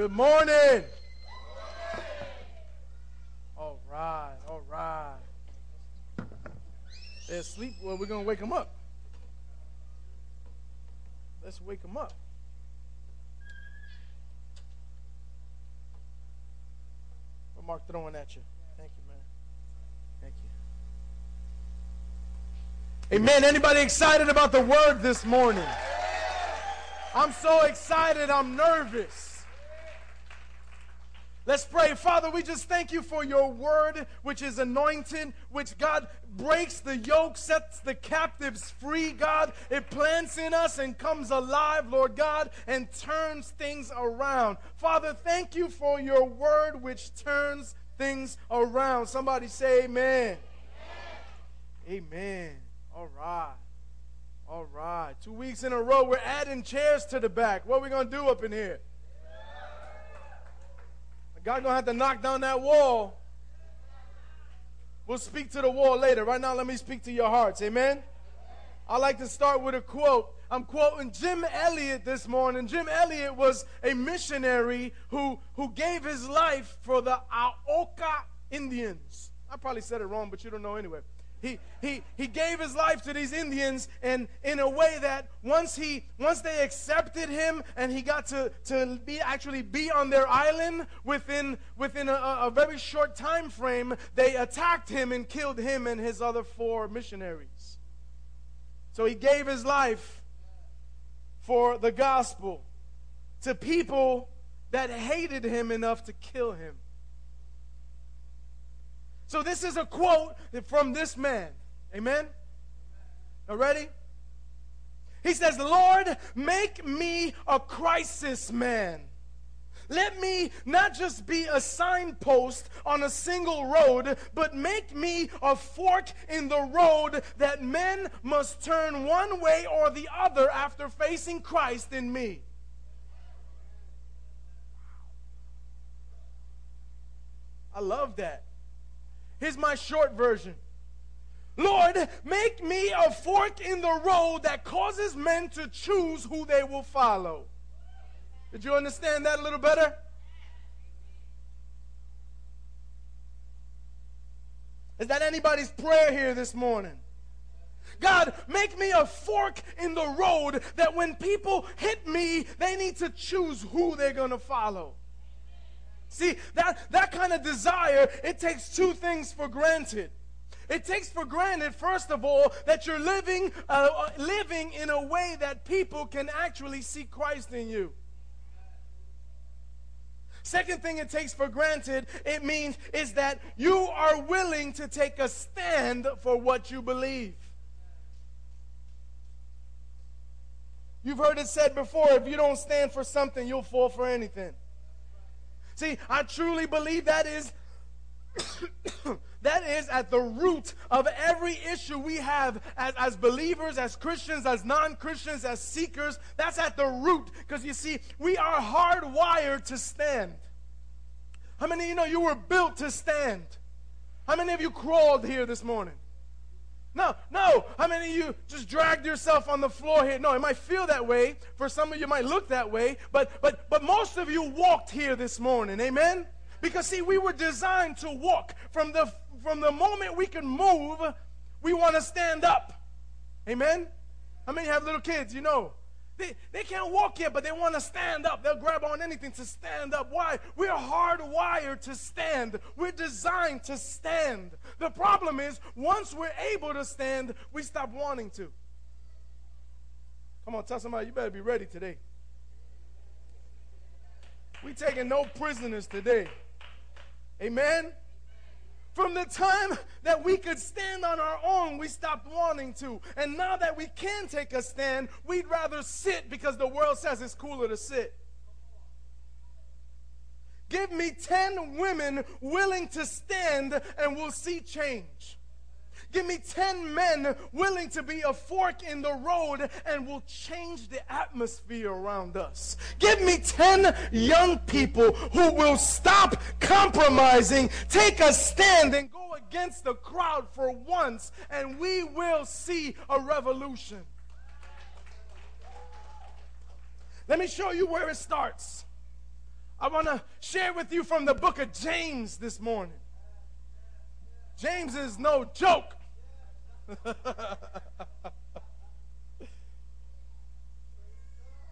Good morning. All right, all right. They're asleep. Well, we're going to wake them up. Let's wake them up. What Mark throwing at you? Thank you, man. Thank you. Amen. Anybody excited about the word this morning? I'm so excited, I'm nervous. Let's pray. Father, we just thank you for your word, which is anointed, which God breaks the yoke, sets the captives free, God. It plants in us and comes alive, Lord God, and turns things around. Father, thank you for your word, which turns things around. Somebody say amen. Amen. amen. All right. All right. Two weeks in a row, we're adding chairs to the back. What are we going to do up in here? God gonna have to knock down that wall. We'll speak to the wall later. Right now, let me speak to your hearts. Amen. I like to start with a quote. I'm quoting Jim Elliot this morning. Jim Elliot was a missionary who, who gave his life for the Auca Indians. I probably said it wrong, but you don't know anyway. He, he, he gave his life to these Indians and in a way that once he once they accepted him and he got to, to be actually be on their island within within a, a very short time frame, they attacked him and killed him and his other four missionaries. So he gave his life for the gospel to people that hated him enough to kill him. So this is a quote from this man. Amen? Are ready? He says, Lord, make me a crisis man. Let me not just be a signpost on a single road, but make me a fork in the road that men must turn one way or the other after facing Christ in me. I love that. Here's my short version. Lord, make me a fork in the road that causes men to choose who they will follow. Did you understand that a little better? Is that anybody's prayer here this morning? God, make me a fork in the road that when people hit me, they need to choose who they're going to follow. See, that, that kind of desire, it takes two things for granted. It takes for granted, first of all, that you're living, uh, living in a way that people can actually see Christ in you. Second thing it takes for granted, it means is that you are willing to take a stand for what you believe. You've heard it said before if you don't stand for something, you'll fall for anything. See, I truly believe that is that is at the root of every issue we have as, as believers, as Christians, as non-Christians, as seekers. That's at the root. Because you see, we are hardwired to stand. How many of you know you were built to stand? How many of you crawled here this morning? No, no. How many of you just dragged yourself on the floor here? No, it might feel that way. For some of you, might look that way. But but but most of you walked here this morning. Amen. Because see, we were designed to walk from the from the moment we can move. We want to stand up. Amen. How many have little kids? You know. They, they can't walk yet, but they want to stand up. They'll grab on anything to stand up. Why? We're hardwired to stand. We're designed to stand. The problem is, once we're able to stand, we stop wanting to. Come on, tell somebody, you better be ready today. We taking no prisoners today. Amen. From the time that we could stand on our own, we stopped wanting to. And now that we can take a stand, we'd rather sit because the world says it's cooler to sit. Give me 10 women willing to stand and we'll see change. Give me 10 men willing to be a fork in the road and will change the atmosphere around us. Give me 10 young people who will stop compromising, take a stand, and go against the crowd for once, and we will see a revolution. Let me show you where it starts. I want to share with you from the book of James this morning. James is no joke.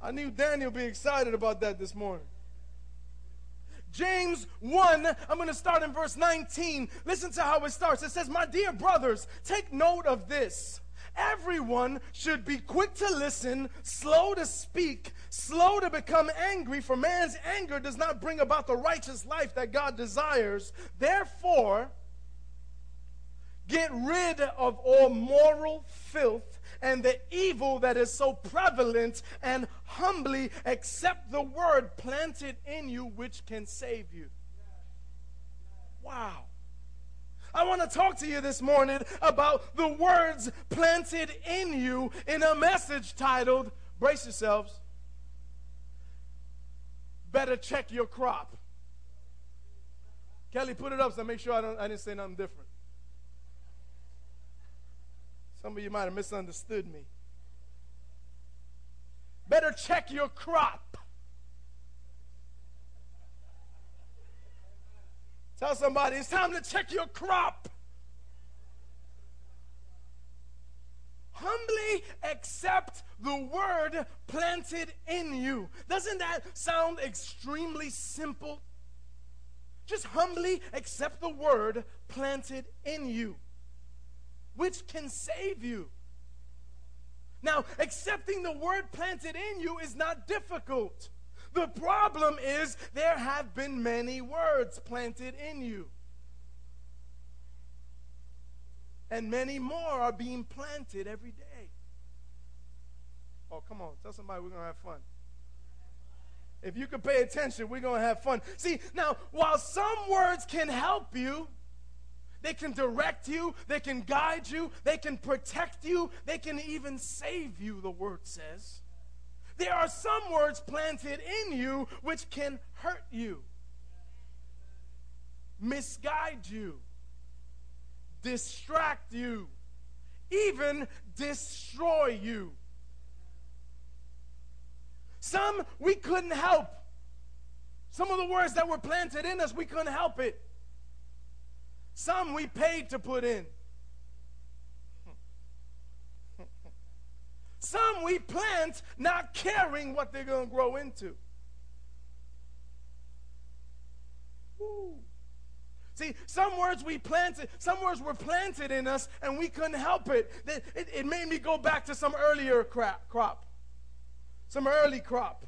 I knew Daniel would be excited about that this morning. James 1, I'm going to start in verse 19. Listen to how it starts. It says, My dear brothers, take note of this. Everyone should be quick to listen, slow to speak, slow to become angry, for man's anger does not bring about the righteous life that God desires. Therefore, Get rid of all moral filth and the evil that is so prevalent, and humbly accept the word planted in you which can save you. Wow. I want to talk to you this morning about the words planted in you in a message titled, Brace Yourselves, Better Check Your Crop. Kelly, put it up so I make sure I, don't, I didn't say nothing different. Some of you might have misunderstood me. Better check your crop. Tell somebody it's time to check your crop. Humbly accept the word planted in you. Doesn't that sound extremely simple? Just humbly accept the word planted in you which can save you. Now, accepting the word planted in you is not difficult. The problem is there have been many words planted in you. And many more are being planted every day. Oh, come on. Tell somebody we're going to have fun. If you can pay attention, we're going to have fun. See, now, while some words can help you, they can direct you, they can guide you, they can protect you, they can even save you, the word says. There are some words planted in you which can hurt you, misguide you, distract you, even destroy you. Some we couldn't help. Some of the words that were planted in us, we couldn't help it. Some we paid to put in. Some we plant not caring what they're going to grow into. See, some words we planted, some words were planted in us and we couldn't help it. It, it, made me go back to some earlier crop, some early crop.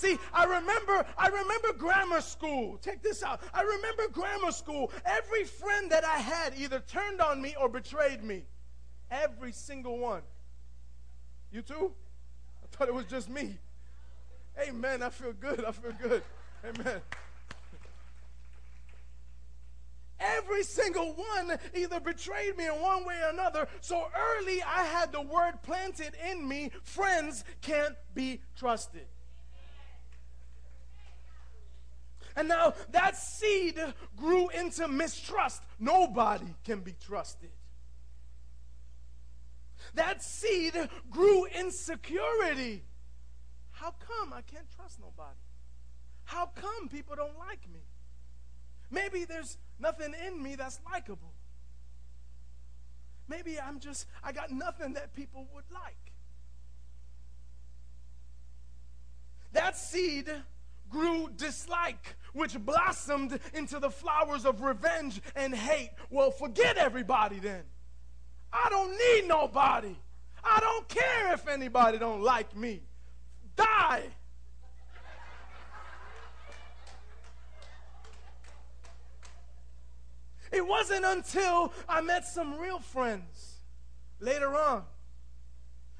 See, I remember, I remember grammar school. Check this out. I remember grammar school. Every friend that I had either turned on me or betrayed me. Every single one. You too? I thought it was just me. Amen. I feel good. I feel good. Amen. Every single one either betrayed me in one way or another. So early I had the word planted in me friends can't be trusted. And now that seed grew into mistrust. Nobody can be trusted. That seed grew insecurity. How come I can't trust nobody? How come people don't like me? Maybe there's nothing in me that's likable. Maybe I'm just, I got nothing that people would like. That seed grew dislike, which blossomed into the flowers of revenge and hate. Well, forget everybody then. I don't need nobody. I don't care if anybody don't like me. Die. It wasn't until I met some real friends later on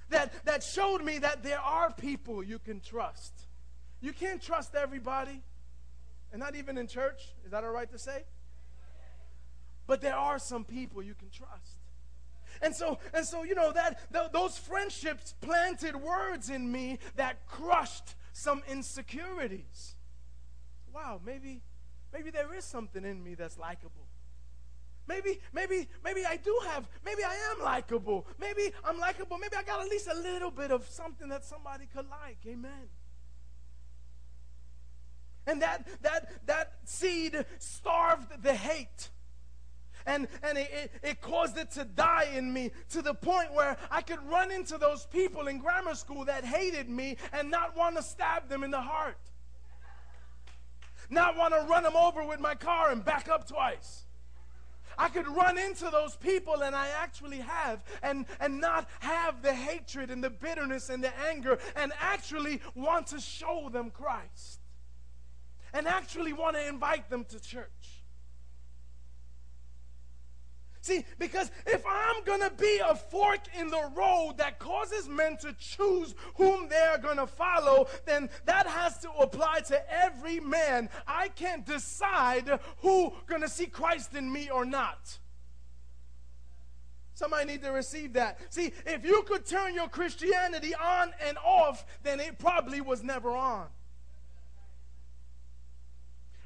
that, that showed me that there are people you can trust. You can't trust everybody, and not even in church. Is that all right to say? But there are some people you can trust. And so, and so, you know, that th- those friendships planted words in me that crushed some insecurities. Wow, maybe, maybe there is something in me that's likable. Maybe, maybe, maybe I do have, maybe I am likable. Maybe I'm likable. Maybe I got at least a little bit of something that somebody could like. Amen. And that that that seed starved the hate. And, and it, it, it, caused it to die in me to the point where I could run into those people in grammar school that hated me and not want to stab them in the heart. Not want to run them over with my car and back up twice. I could run into those people, and I actually have, and, and not have the hatred and the bitterness and the anger, and actually want to show them Christ. And actually want to invite them to church. See, because if I'm going to be a fork in the road that causes men to choose whom they're going to follow, then that has to apply to every man. I can't decide who going to see Christ in me or not. Somebody need to receive that. See, if you could turn your Christianity on and off, then it probably was never on.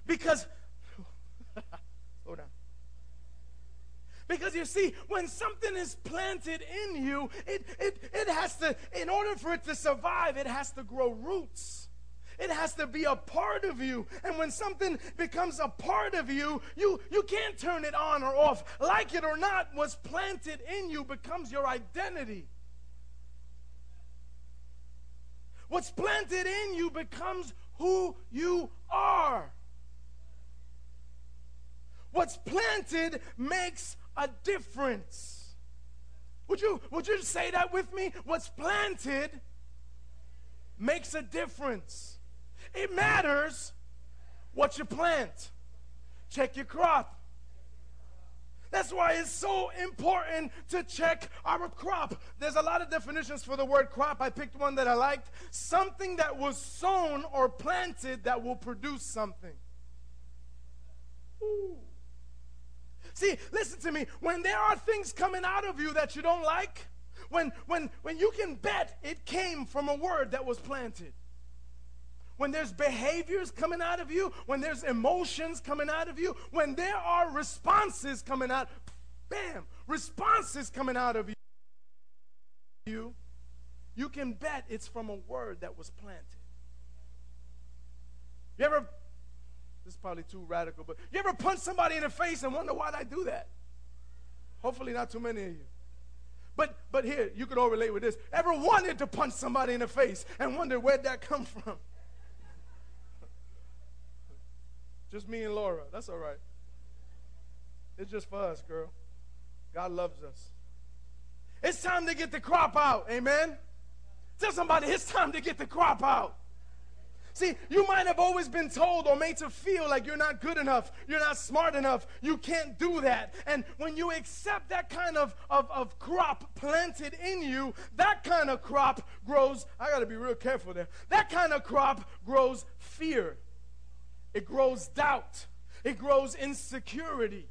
Because Because you see, when something is planted in you, it, it, it has to, in order for it to survive, it has to grow roots. It has to be a part of you. And when something becomes a part of you, you, you can't turn it on or off. Like it or not, what's planted in you becomes your identity. What's planted in you becomes who you are. What's planted makes a difference. Would you, would you say that with me? What's planted makes a difference. It matters what you plant. Check your crop. That's why it's so important to check our crop. There's a lot of definitions for the word crop. I picked one that I liked. Something that was sown or planted that will produce something. Ooh. See, listen to me. When there are things coming out of you that you don't like, when, when, when you can bet it came from a word that was planted. When there's behaviors coming out of you, when there's emotions coming out of you, when there are responses coming out, bam, responses coming out of you, you you can bet it's from a word that was planted. You ever this is probably too radical, but you ever punch somebody in the face and wonder why I do that? Hopefully, not too many of you. But but here, you could all relate with this. Ever wanted to punch somebody in the face and wonder where'd that come from? just me and Laura. That's all right. It's just for us, girl. God loves us. It's time to get the crop out. Amen. Tell somebody it's time to get the crop out. See, you might have always been told or made to feel like you're not good enough, you're not smart enough, you can't do that. And when you accept that kind of, of, of crop planted in you, that kind of crop grows, I got to be real careful there, that kind of crop grows fear, it grows doubt, it grows insecurity,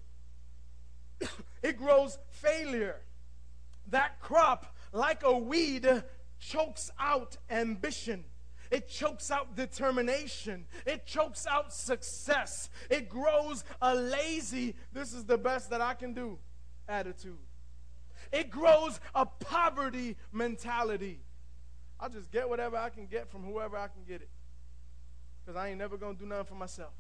it grows failure. That crop, like a weed, chokes out ambition. It chokes out determination. It chokes out success. It grows a lazy, this is the best that I can do attitude. It grows a poverty mentality. I'll just get whatever I can get from whoever I can get it. Because I ain't never going to do nothing for myself.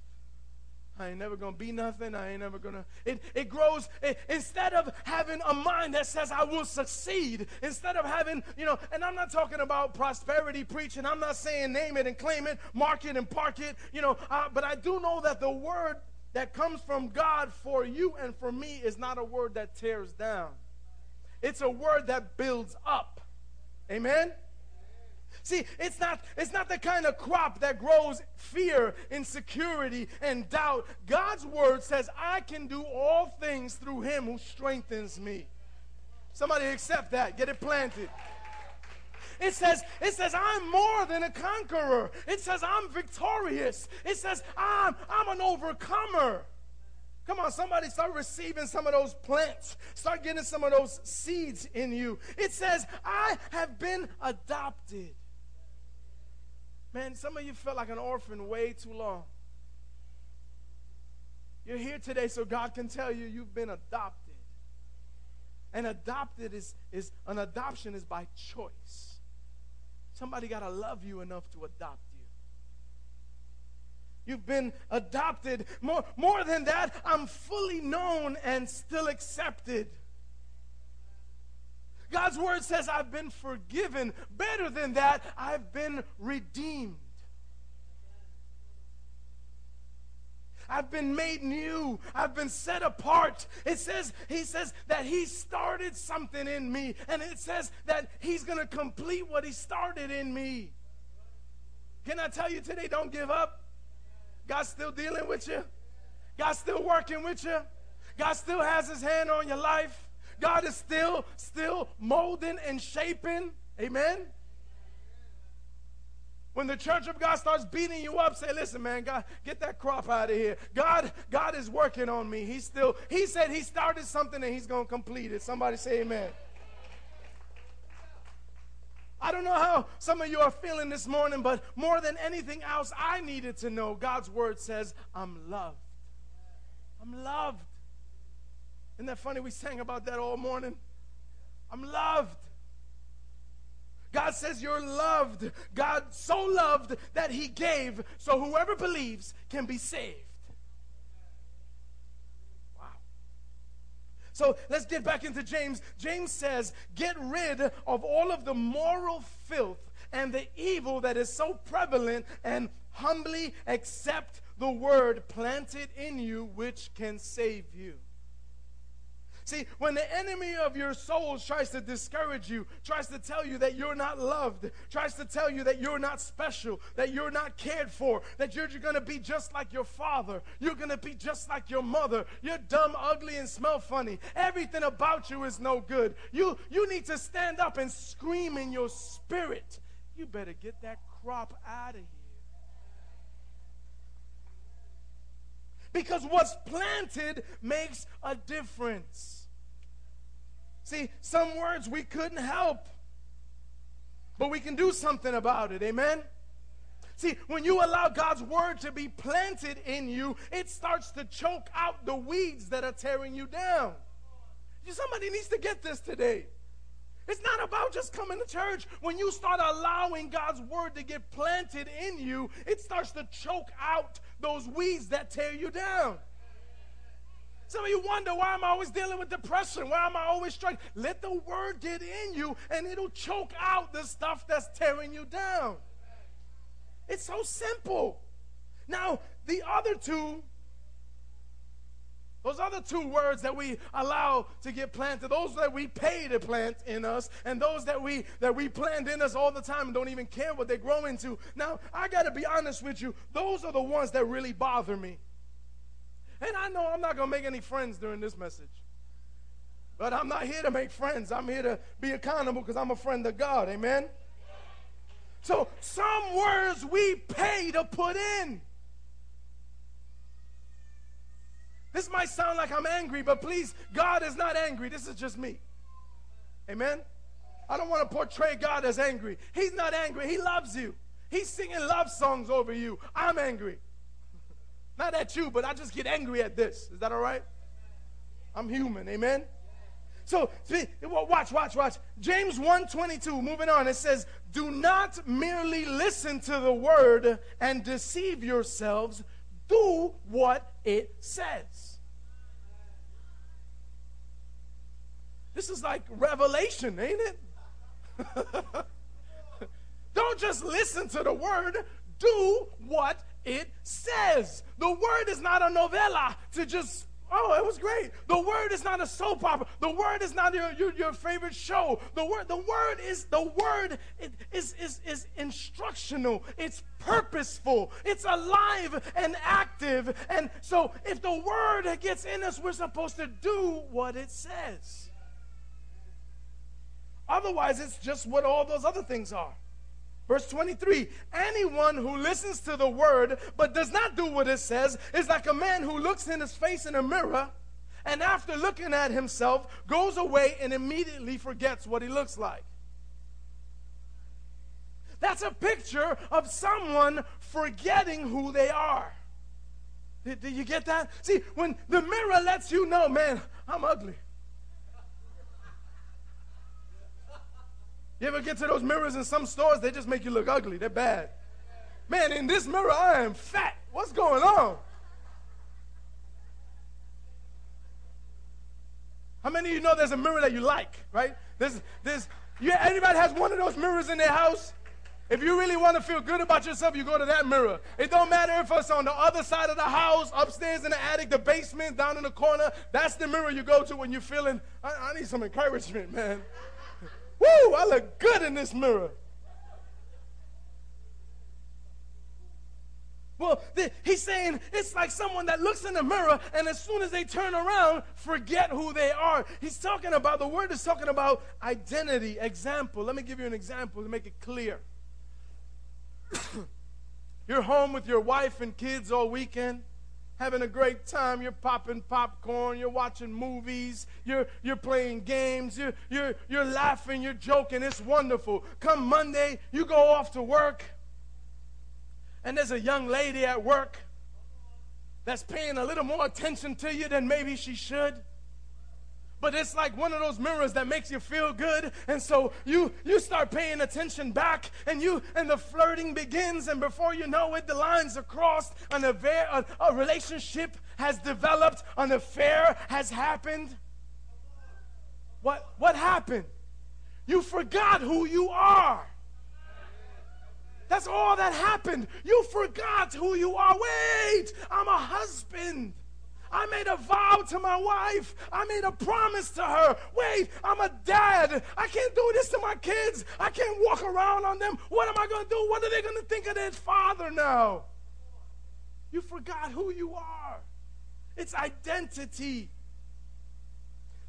I ain't never gonna be nothing. I ain't never gonna. It, it grows. It, instead of having a mind that says, I will succeed, instead of having, you know, and I'm not talking about prosperity preaching. I'm not saying name it and claim it, mark it and park it, you know, uh, but I do know that the word that comes from God for you and for me is not a word that tears down, it's a word that builds up. Amen? See, it's not, it's not the kind of crop that grows fear, insecurity, and doubt. God's word says, I can do all things through him who strengthens me. Somebody accept that. Get it planted. It says, it says, I'm more than a conqueror. It says, I'm victorious. It says, I'm, I'm an overcomer. Come on, somebody start receiving some of those plants. Start getting some of those seeds in you. It says, I have been adopted. Man, some of you felt like an orphan way too long. You're here today so God can tell you you've been adopted. And adopted is, is an adoption is by choice. Somebody got to love you enough to adopt you. You've been adopted. More, more than that, I'm fully known and still accepted. God's word says, I've been forgiven. Better than that, I've been redeemed. I've been made new. I've been set apart. It says, he says that he started something in me. And it says that he's going to complete what he started in me. Can I tell you today, don't give up? God's still dealing with you. God's still working with you. God still has his hand on your life. God is still, still molding and shaping. Amen. When the church of God starts beating you up, say, listen, man, God, get that crop out of here. God, God is working on me. He's still, he said he started something and he's going to complete it. Somebody say amen. I don't know how some of you are feeling this morning, but more than anything else, I needed to know God's word says, I'm loved. I'm loved. Isn't that funny? We sang about that all morning. I'm loved. God says you're loved. God so loved that he gave so whoever believes can be saved. Wow. So let's get back into James. James says, Get rid of all of the moral filth and the evil that is so prevalent and humbly accept the word planted in you which can save you. See, when the enemy of your soul tries to discourage you, tries to tell you that you're not loved, tries to tell you that you're not special, that you're not cared for, that you're going to be just like your father, you're going to be just like your mother, you're dumb, ugly, and smell funny. Everything about you is no good. You, you need to stand up and scream in your spirit. You better get that crop out of here. Because what's planted makes a difference. See, some words we couldn't help, but we can do something about it. Amen? See, when you allow God's word to be planted in you, it starts to choke out the weeds that are tearing you down. Somebody needs to get this today. It's not about just coming to church. When you start allowing God's word to get planted in you, it starts to choke out those weeds that tear you down. Some of you wonder why am I always dealing with depression? Why am I always struggling? Let the word get in you and it'll choke out the stuff that's tearing you down. It's so simple. Now, the other two those other two words that we allow to get planted, those that we pay to plant in us, and those that we that we plant in us all the time and don't even care what they grow into. Now, I got to be honest with you, those are the ones that really bother me. And I know I'm not to make any friends during this message. But I'm not here to make friends. I'm here to be accountable because I'm a friend of God. Amen. So, some words we pay to put in. This might sound like I'm angry, but please, God is not angry. This is just me. Amen? I don't want to portray God as angry. He's not angry. He loves you. He's singing love songs over you. I'm angry. Not at you, but I just get angry at this. Is that all right? I'm human. Amen? So watch, watch, watch. James 1:22, moving on. It says, "Do not merely listen to the word and deceive yourselves, do what it says. This is like revelation, ain't it? Don't just listen to the word, do what it says. The word is not a novella to just Oh, it was great. The word is not a soap opera. The word is not your, your, your favorite show. The word, the word is the word is, is, is instructional. It's purposeful. It's alive and active. And so if the word gets in us, we're supposed to do what it says. Otherwise, it's just what all those other things are. Verse 23 Anyone who listens to the word but does not do what it says is like a man who looks in his face in a mirror and after looking at himself goes away and immediately forgets what he looks like. That's a picture of someone forgetting who they are. Did, did you get that? See, when the mirror lets you know, man, I'm ugly. You ever get to those mirrors in some stores? They just make you look ugly. They're bad. Man, in this mirror, I am fat. What's going on? How many of you know there's a mirror that you like, right? There's, there's, yeah, anybody has one of those mirrors in their house? If you really want to feel good about yourself, you go to that mirror. It don't matter if it's on the other side of the house, upstairs in the attic, the basement, down in the corner. That's the mirror you go to when you're feeling, I, I need some encouragement, man. Woo, I look good in this mirror. Well, he's saying it's like someone that looks in the mirror and as soon as they turn around, forget who they are. He's talking about, the word is talking about identity. Example. Let me give you an example to make it clear. You're home with your wife and kids all weekend having a great time. You're popping popcorn. You're watching movies. You're, you're playing games. You're, you're, you're laughing. You're joking. It's wonderful. Come Monday, you go off to work, and there's a young lady at work that's paying a little more attention to you than maybe she should but it's like one of those mirrors that makes you feel good. And so you you start paying attention back and you and the flirting begins. And before you know it the lines are crossed. An affair a, a relationship has developed. An affair has happened. What what happened? You forgot who you are. That's all that happened. You forgot who you are. Wait i'm a husband I made a vow to my wife. I made a promise to her. Wait, I'm a dad. I can't do this to my kids. I can't walk around on them. What am I going to do? What are they going to think of their father now? You forgot who you are. It's identity.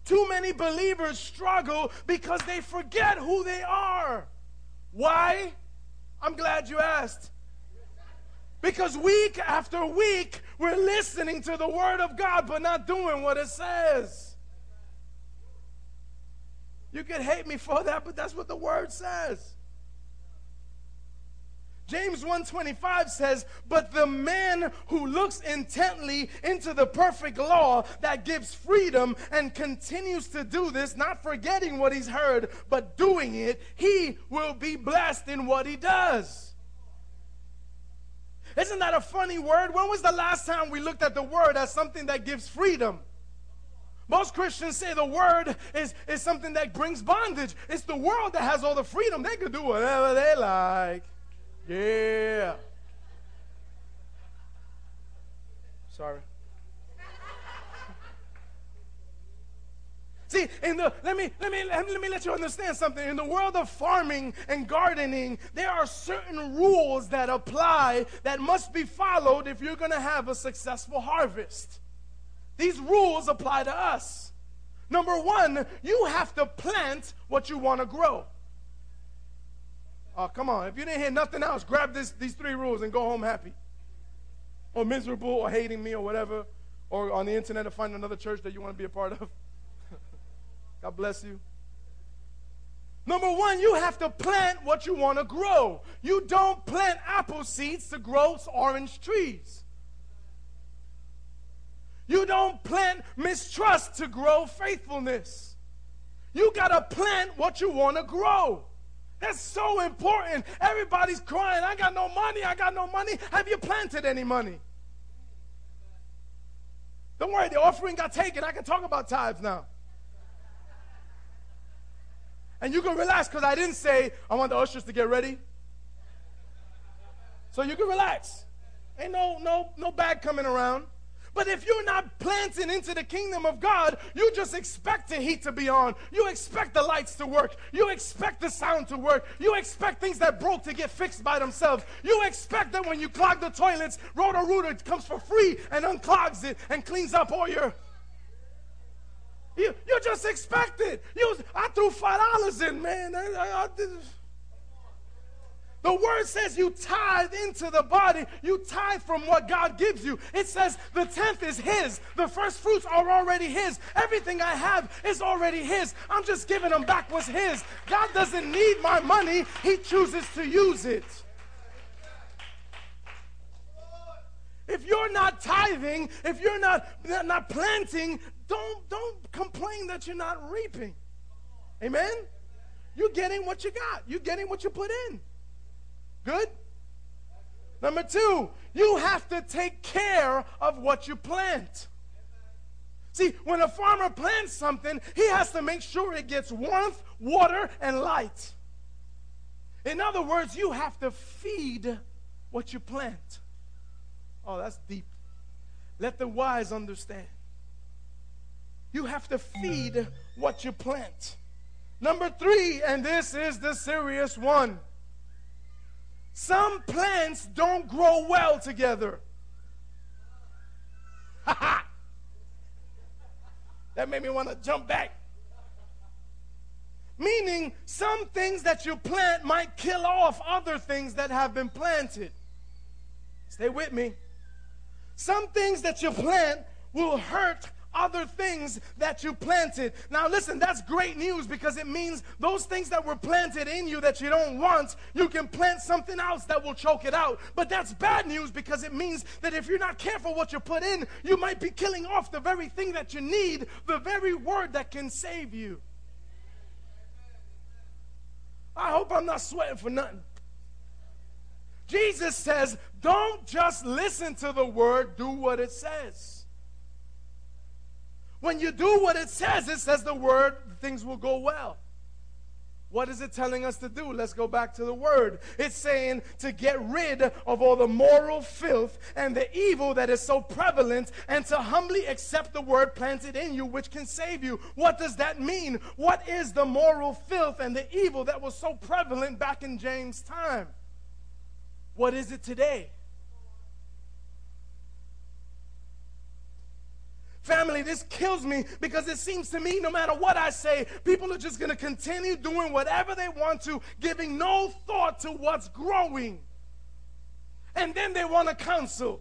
Too many believers struggle because they forget who they are. Why? I'm glad you asked. Because week after week, we're listening to the Word of God, but not doing what it says. You can hate me for that, but that's what the Word says. James 1:25 says, "But the man who looks intently into the perfect law that gives freedom and continues to do this, not forgetting what he's heard, but doing it, he will be blessed in what he does." Isn't that a funny word? When was the last time we looked at the word as something that gives freedom? Most Christians say the word is, is something that brings bondage. It's the world that has all the freedom. They can do whatever they like. Yeah. Sorry. See, in the let me let me let me let you understand something. In the world of farming and gardening, there are certain rules that apply that must be followed if you're going to have a successful harvest. These rules apply to us. Number 1, you have to plant what you want to grow. Oh, come on. If you didn't hear nothing else, grab this, these three rules and go home happy. Or miserable or hating me or whatever. Or on the internet to find another church that you want to be a part of. God bless you. Number one, you have to plant what you want to grow. You don't plant apple seeds to grow orange trees. You don't plant mistrust to grow faithfulness. You got to plant what you want to grow. That's so important. Everybody's crying, I got no money, I got no money. Have you planted any money? Don't worry, the offering got taken. I can talk about tithes now. And you can relax because I didn't say I want the ushers to get ready. So you can relax. Ain't no no no bag coming around. But if you're not planting into the kingdom of God, you just expect the heat to be on. You expect the lights to work. You expect the sound to work. You expect things that broke to get fixed by themselves. You expect that when you clog the toilets, Roto-Rooter comes for free and unclogs it and cleans up all your you, you just expect it. You, I threw five dollars in, man. I, I, I the word says you tithe into the body. You tithe from what God gives you. It says the tenth is His. The first fruits are already His. Everything I have is already His. I'm just giving them back what's His. God doesn't need my money, He chooses to use it. If you're not tithing, if you're not, not planting, don't, don't complain that you're not reaping. Amen? You're getting what you got. You're getting what you put in. Good? Number two, you have to take care of what you plant. See, when a farmer plants something, he has to make sure it gets warmth, water, and light. In other words, you have to feed what you plant. Oh, that's deep. Let the wise understand. You have to feed what you plant. Number three, and this is the serious one some plants don't grow well together. that made me want to jump back. Meaning, some things that you plant might kill off other things that have been planted. Stay with me. Some things that you plant will hurt other things that you planted. Now, listen, that's great news because it means those things that were planted in you that you don't want, you can plant something else that will choke it out. But that's bad news because it means that if you're not careful what you put in, you might be killing off the very thing that you need, the very word that can save you. I hope I'm not sweating for nothing. Jesus says, don't just listen to the word, do what it says. When you do what it says, it says the word, things will go well. What is it telling us to do? Let's go back to the word. It's saying to get rid of all the moral filth and the evil that is so prevalent and to humbly accept the word planted in you, which can save you. What does that mean? What is the moral filth and the evil that was so prevalent back in James' time? What is it today? Family, this kills me because it seems to me no matter what I say, people are just going to continue doing whatever they want to, giving no thought to what's growing. And then they want to counsel.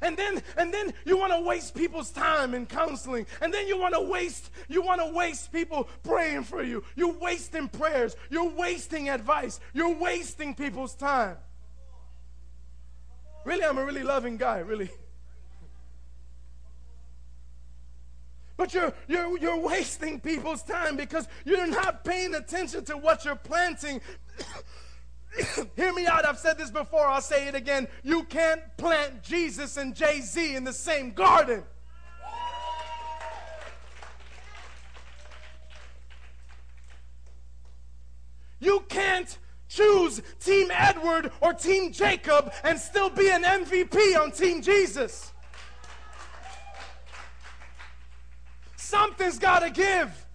And then and then you want to waste people's time in counseling. And then you want to waste you want to waste people praying for you. You're wasting prayers. You're wasting advice. You're wasting people's time. Really, I'm a really loving guy, really. But you're, you're, you're wasting people's time because you're not paying attention to what you're planting. Hear me out. I've said this before. I'll say it again. You can't plant Jesus and Jay Z in the same garden. You can't choose Team Edward or Team Jacob and still be an MVP on Team Jesus. Something's got to give.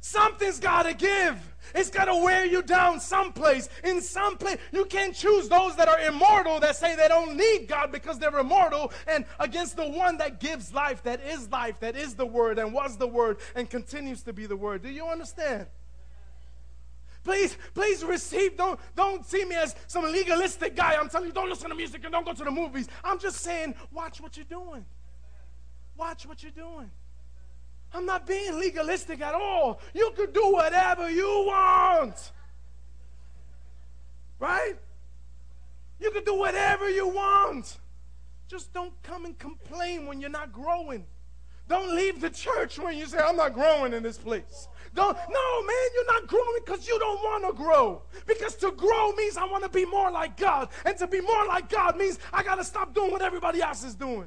Something's got to give. It's got to wear you down someplace. In some place, you can't choose those that are immortal that say they don't need God because they're immortal, and against the one that gives life, that is life, that is the Word, and was the Word, and continues to be the Word. Do you understand? Please, please receive. Don't, don't see me as some legalistic guy. I'm telling you, don't listen to music and don't go to the movies. I'm just saying, watch what you're doing. Watch what you're doing. I'm not being legalistic at all. You could do whatever you want. Right? You can do whatever you want. Just don't come and complain when you're not growing. Don't leave the church when you say, I'm not growing in this place. Don't, no, man, you're not growing because you don't want to grow. Because to grow means I want to be more like God. And to be more like God means I got to stop doing what everybody else is doing.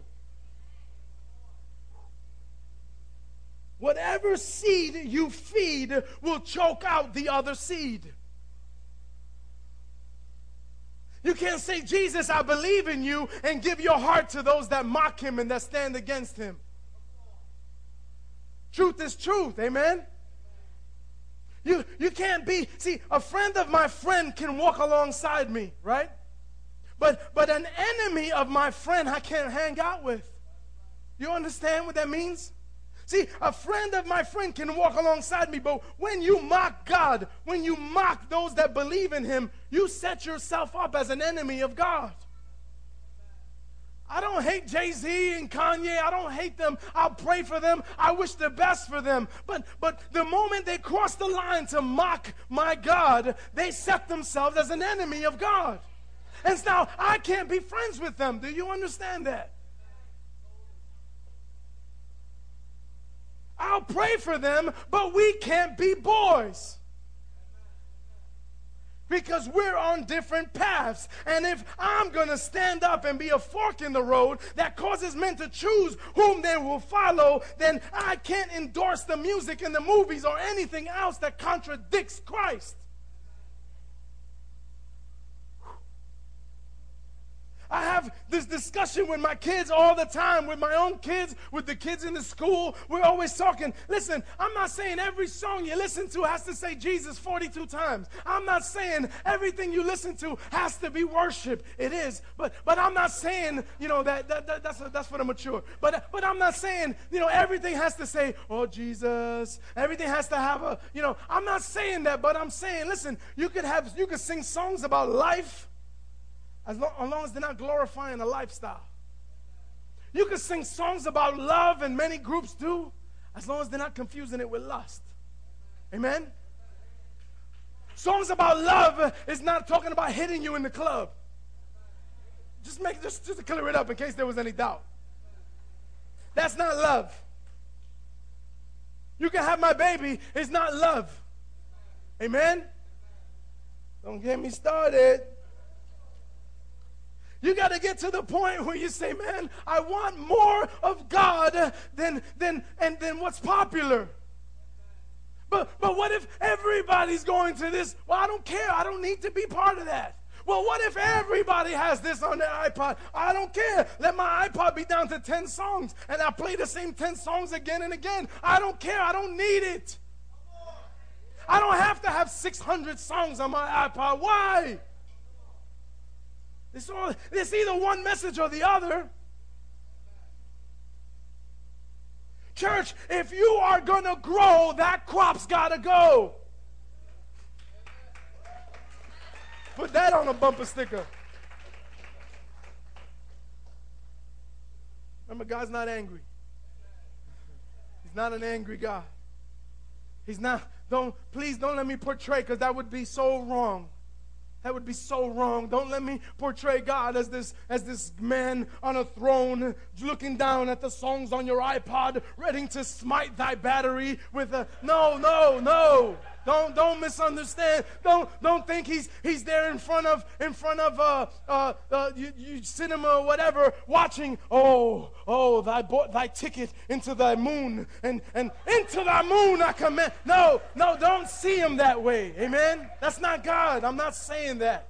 Whatever seed you feed will choke out the other seed. You can't say, Jesus, I believe in you, and give your heart to those that mock him and that stand against him. Truth is truth, amen? You, you can't be, see, a friend of my friend can walk alongside me, right? But, but an enemy of my friend I can't hang out with. You understand what that means? See, a friend of my friend can walk alongside me, but when you mock God, when you mock those that believe in Him, you set yourself up as an enemy of God. I don't hate Jay Z and Kanye. I don't hate them. I'll pray for them. I wish the best for them. But, but the moment they cross the line to mock my God, they set themselves as an enemy of God. And now I can't be friends with them. Do you understand that? I'll pray for them, but we can't be boys. Because we're on different paths. And if I'm going to stand up and be a fork in the road that causes men to choose whom they will follow, then I can't endorse the music and the movies or anything else that contradicts Christ. I have this discussion with my kids all the time, with my own kids, with the kids in the school. We're always talking. Listen, I'm not saying every song you listen to has to say Jesus 42 times. I'm not saying everything you listen to has to be worship. It is, but but I'm not saying you know that, that, that that's that's for the mature. But but I'm not saying you know everything has to say oh Jesus. Everything has to have a you know. I'm not saying that, but I'm saying listen. You could have you could sing songs about life as long, as they're not glorifying a lifestyle. You can sing songs about love, and many groups do, as long as they're not confusing it with lust. Amen? Songs about love is not talking about hitting you in the club. Just make just, just to clear it up in case there was any doubt. That's not love. You can have my baby, it's not love. Amen? Don't get me started. You got to get to the point where you say, man, I want more of God than, than, and than what's popular. But, but what if everybody's going to this? Well, I don't care. I don't need to be part of that. Well, what if everybody has this on their iPod? I don't care. Let my iPod be down to 10 songs and I play the same 10 songs again and again. I don't care. I don't need it. I don't have to have 600 songs on my iPod. Why? It's, all, it's either one message or the other. Church, if you are going to grow, that crop's got to go. Put that on a bumper sticker. Remember, God's not angry. He's not an angry God. He's not, don't, please don't let me portray because that would be so wrong. That would be so wrong. Don't let me portray God as this as this man on a throne looking down at the songs on your iPod, ready to smite thy battery with a no, no, no. Don't don't misunderstand. Don't don't think he's he's there in front of in front of uh, uh, uh you, you cinema or whatever, watching. Oh oh, thy bought thy ticket into thy moon and and into thy moon I command. No no, don't see him that way. Amen. That's not God. I'm not saying that.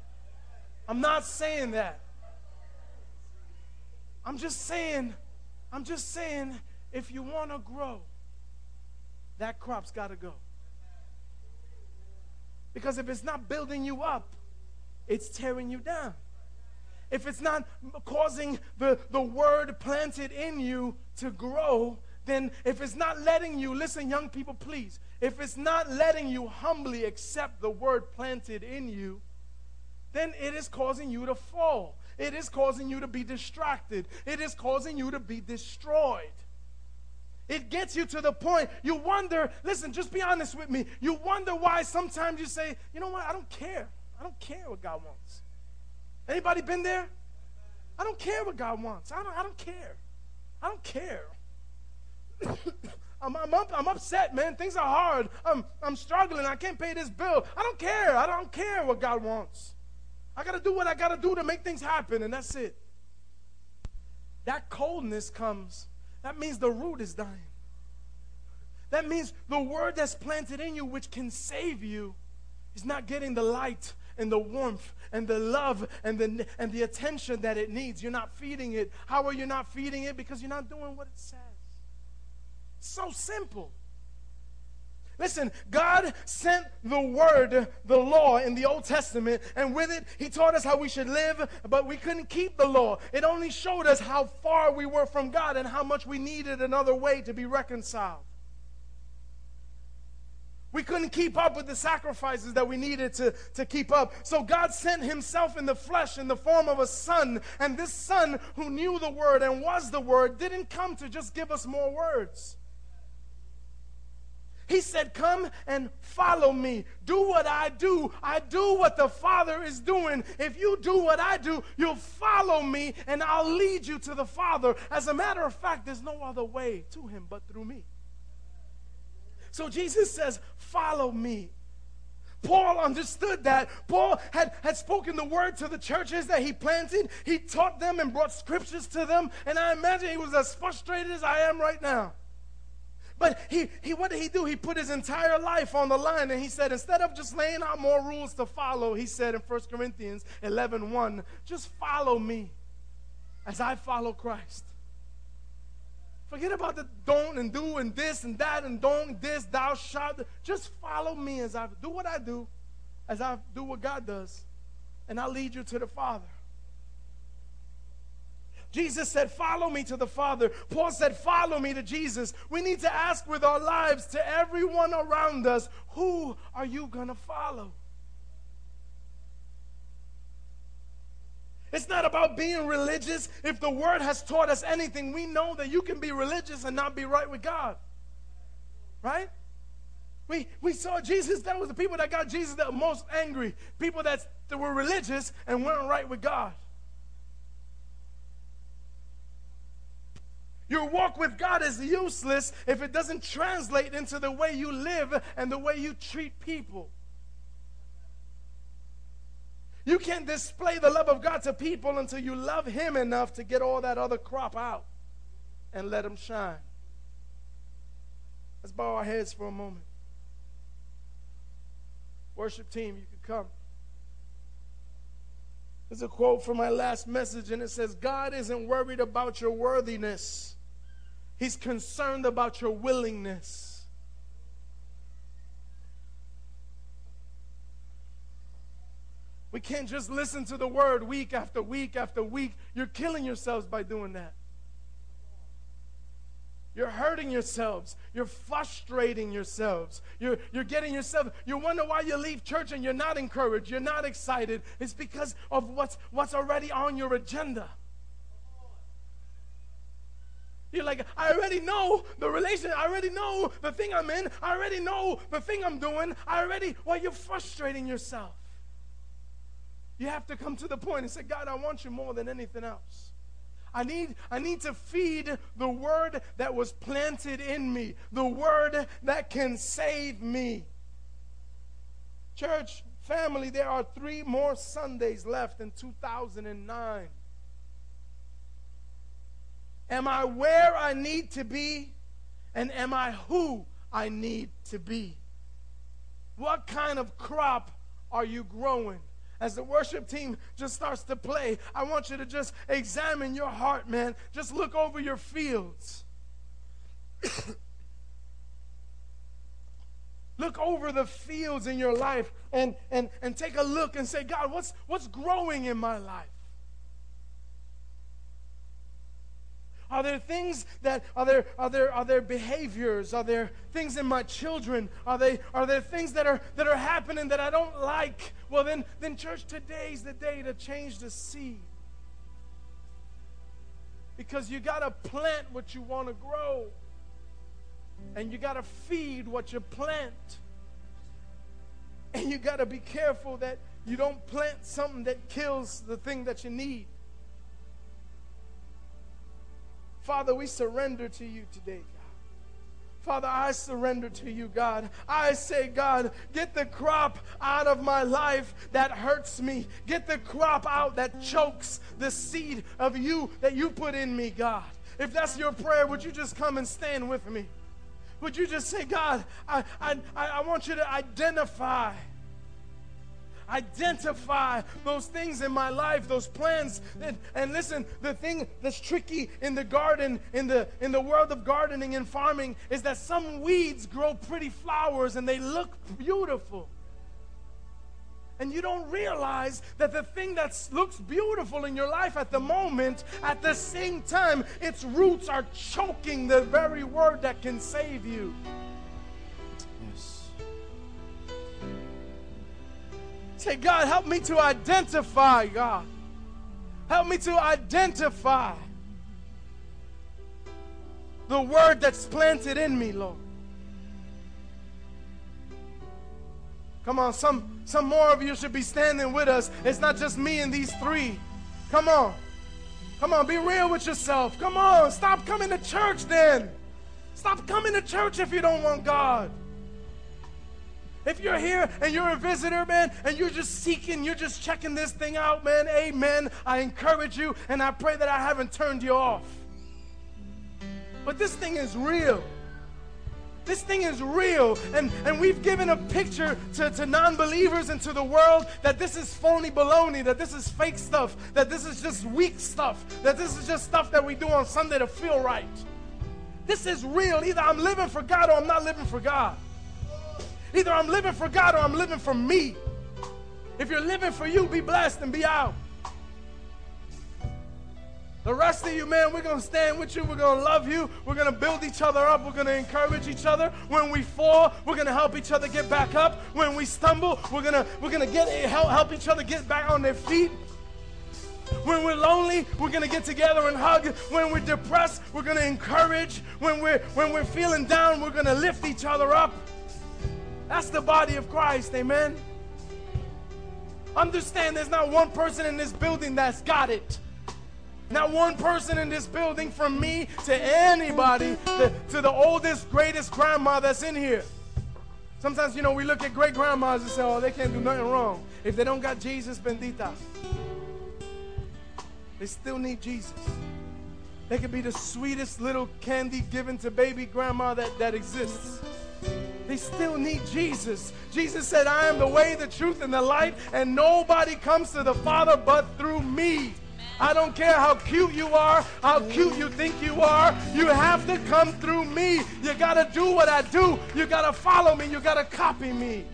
I'm not saying that. I'm just saying. I'm just saying. If you want to grow, that crop's got to go. Because if it's not building you up, it's tearing you down. If it's not causing the, the word planted in you to grow, then if it's not letting you, listen, young people, please, if it's not letting you humbly accept the word planted in you, then it is causing you to fall. It is causing you to be distracted. It is causing you to be destroyed. It gets you to the point you wonder, listen, just be honest with me. You wonder why sometimes you say, you know what, I don't care. I don't care what God wants. Anybody been there? I don't care what God wants. I don't, I don't care. I don't care. I'm, I'm, up, I'm upset, man. Things are hard. I'm, I'm struggling. I can't pay this bill. I don't care. I don't care what God wants. I got to do what I got to do to make things happen, and that's it. That coldness comes that means the root is dying. That means the word that's planted in you, which can save you, is not getting the light and the warmth and the love and the, and the attention that it needs. You're not feeding it. How are you not feeding it? Because you're not doing what it says. So simple. Listen, God sent the word, the law in the Old Testament, and with it, He taught us how we should live, but we couldn't keep the law. It only showed us how far we were from God and how much we needed another way to be reconciled. We couldn't keep up with the sacrifices that we needed to, to keep up. So God sent Himself in the flesh in the form of a son. And this son, who knew the word and was the word, didn't come to just give us more words. He said, Come and follow me. Do what I do. I do what the Father is doing. If you do what I do, you'll follow me and I'll lead you to the Father. As a matter of fact, there's no other way to Him but through me. So Jesus says, Follow me. Paul understood that. Paul had, had spoken the word to the churches that he planted. He taught them and brought scriptures to them. And I imagine he was as frustrated as I am right now. But he, he, what did he do? He put his entire life on the line and he said, instead of just laying out more rules to follow, he said in 1 Corinthians 11 1, just follow me as I follow Christ. Forget about the don't and do and this and that and don't this, thou shalt. Just follow me as I do what I do, as I do what God does, and I'll lead you to the Father. Jesus said, Follow me to the Father. Paul said, Follow me to Jesus. We need to ask with our lives to everyone around us, Who are you going to follow? It's not about being religious. If the word has taught us anything, we know that you can be religious and not be right with God. Right? We, we saw Jesus, that was the people that got Jesus that most angry. People that, that were religious and weren't right with God. Your walk with God is useless if it doesn't translate into the way you live and the way you treat people. You can't display the love of God to people until you love Him enough to get all that other crop out and let Him shine. Let's bow our heads for a moment. Worship team, you can come. There's a quote from my last message, and it says, God isn't worried about your worthiness, He's concerned about your willingness. We can't just listen to the word week after week after week. You're killing yourselves by doing that. You're hurting yourselves. You're frustrating yourselves. You're, you're getting yourself, you wonder why you leave church and you're not encouraged. You're not excited. It's because of what's, what's already on your agenda. You're like, I already know the relation. I already know the thing I'm in. I already know the thing I'm doing. I already, well, you're frustrating yourself. You have to come to the point and say, God, I want you more than anything else. I need, I need to feed the word that was planted in me, the word that can save me. Church, family, there are three more Sundays left in 2009. Am I where I need to be? And am I who I need to be? What kind of crop are you growing? as the worship team just starts to play, I want you to just examine your heart, man. Just look over your fields. look over the fields in your life and, and, and take a look and say, God, what's, what's growing in my life? Are there things that are there are there are there behaviors? Are there things in my children? Are they are there things that are that are happening that I don't like? Well then then church today's the day to change the seed. Because you got to plant what you want to grow. And you got to feed what you plant. And you got to be careful that you don't plant something that kills the thing that you need. Father, we surrender to you today, God. Father, I surrender to you, God. I say, God, get the crop out of my life that hurts me. Get the crop out that chokes the seed of you that you put in me, God. If that's your prayer, would you just come and stand with me? Would you just say, God, I, I, I want you to identify identify those things in my life, those plans. And, and listen, the thing that's tricky in the garden, in the in the world of gardening and farming, is that some weeds grow pretty flowers and they look beautiful. And you don't realize that the thing that looks beautiful in your life at the moment, at the same time, its roots are choking the very word that can save you. Say, God, help me to identify, God. Help me to identify the word that's planted in me, Lord. Come on, some some more of you should be standing with us. It's not just me and these three. Come on. Come on, be real with yourself. Come on, stop coming to church then. Stop coming to church if you don't want God. If you're here and you're a visitor, man, and you're just seeking, you're just checking this thing out, man, amen. I encourage you and I pray that I haven't turned you off. But this thing is real. This thing is real. And, and we've given a picture to, to non believers and to the world that this is phony baloney, that this is fake stuff, that this is just weak stuff, that this is just stuff that we do on Sunday to feel right. This is real. Either I'm living for God or I'm not living for God. Either I'm living for God or I'm living for me. If you're living for you, be blessed and be out. The rest of you, man, we're going to stand with you. We're going to love you. We're going to build each other up. We're going to encourage each other. When we fall, we're going to help each other get back up. When we stumble, we're going to we're going to get help, help each other get back on their feet. When we're lonely, we're going to get together and hug. When we're depressed, we're going to encourage. When we're when we're feeling down, we're going to lift each other up. That's the body of Christ. Amen. Understand there's not one person in this building that's got it. Not one person in this building, from me to anybody, to, to the oldest, greatest grandma that's in here. Sometimes, you know, we look at great grandmas and say, oh, they can't do nothing wrong. If they don't got Jesus, bendita. They still need Jesus. They could be the sweetest little candy given to baby grandma that, that exists. They still need Jesus. Jesus said, I am the way, the truth, and the light, and nobody comes to the Father but through me. I don't care how cute you are, how cute you think you are. You have to come through me. You got to do what I do. You got to follow me. You got to copy me.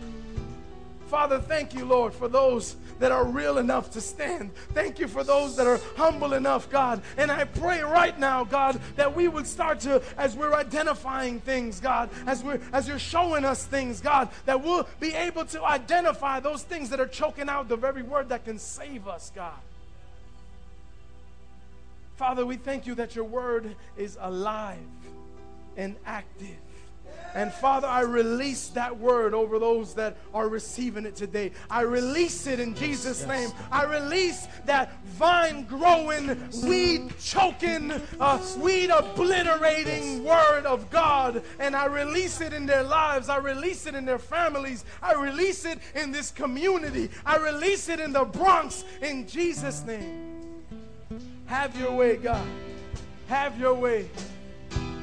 Father, thank you, Lord, for those that are real enough to stand. Thank you for those that are humble enough, God. And I pray right now, God, that we would start to, as we're identifying things, God, as we're as you're showing us things, God, that we'll be able to identify those things that are choking out the very word that can save us, God. Father, we thank you that your word is alive and active. And Father, I release that word over those that are receiving it today. I release it in Jesus' name. I release that vine growing, weed choking, uh, weed obliterating word of God. And I release it in their lives. I release it in their families. I release it in this community. I release it in the Bronx in Jesus' name. Have your way, God. Have your way.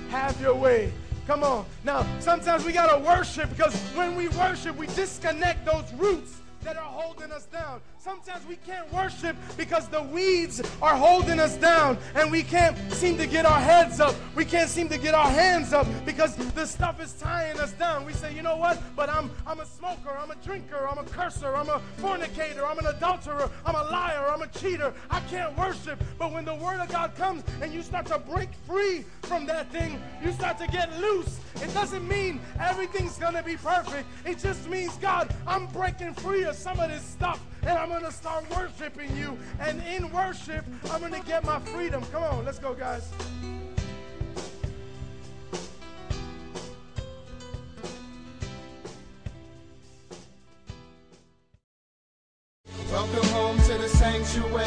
Have your way. Come on. Now, sometimes we got to worship because when we worship, we disconnect those roots that are holding us down. Sometimes we can't worship because the weeds are holding us down and we can't seem to get our heads up. We can't seem to get our hands up because the stuff is tying us down. We say, you know what? But I'm I'm a smoker, I'm a drinker, I'm a curser, I'm a fornicator, I'm an adulterer, I'm a liar, I'm a cheater. I can't worship. But when the word of God comes and you start to break free from that thing, you start to get loose. It doesn't mean everything's gonna be perfect. It just means, God, I'm breaking free of some of this stuff and I'm going to start worshiping you. And in worship, I'm going to get my freedom. Come on, let's go, guys. Welcome home to the sanctuary,